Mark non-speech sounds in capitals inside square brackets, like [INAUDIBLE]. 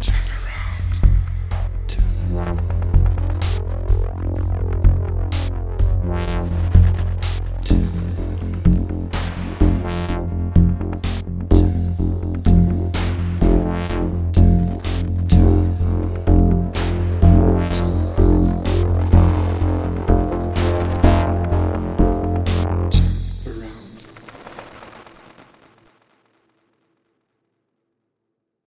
Turn [LAUGHS] around.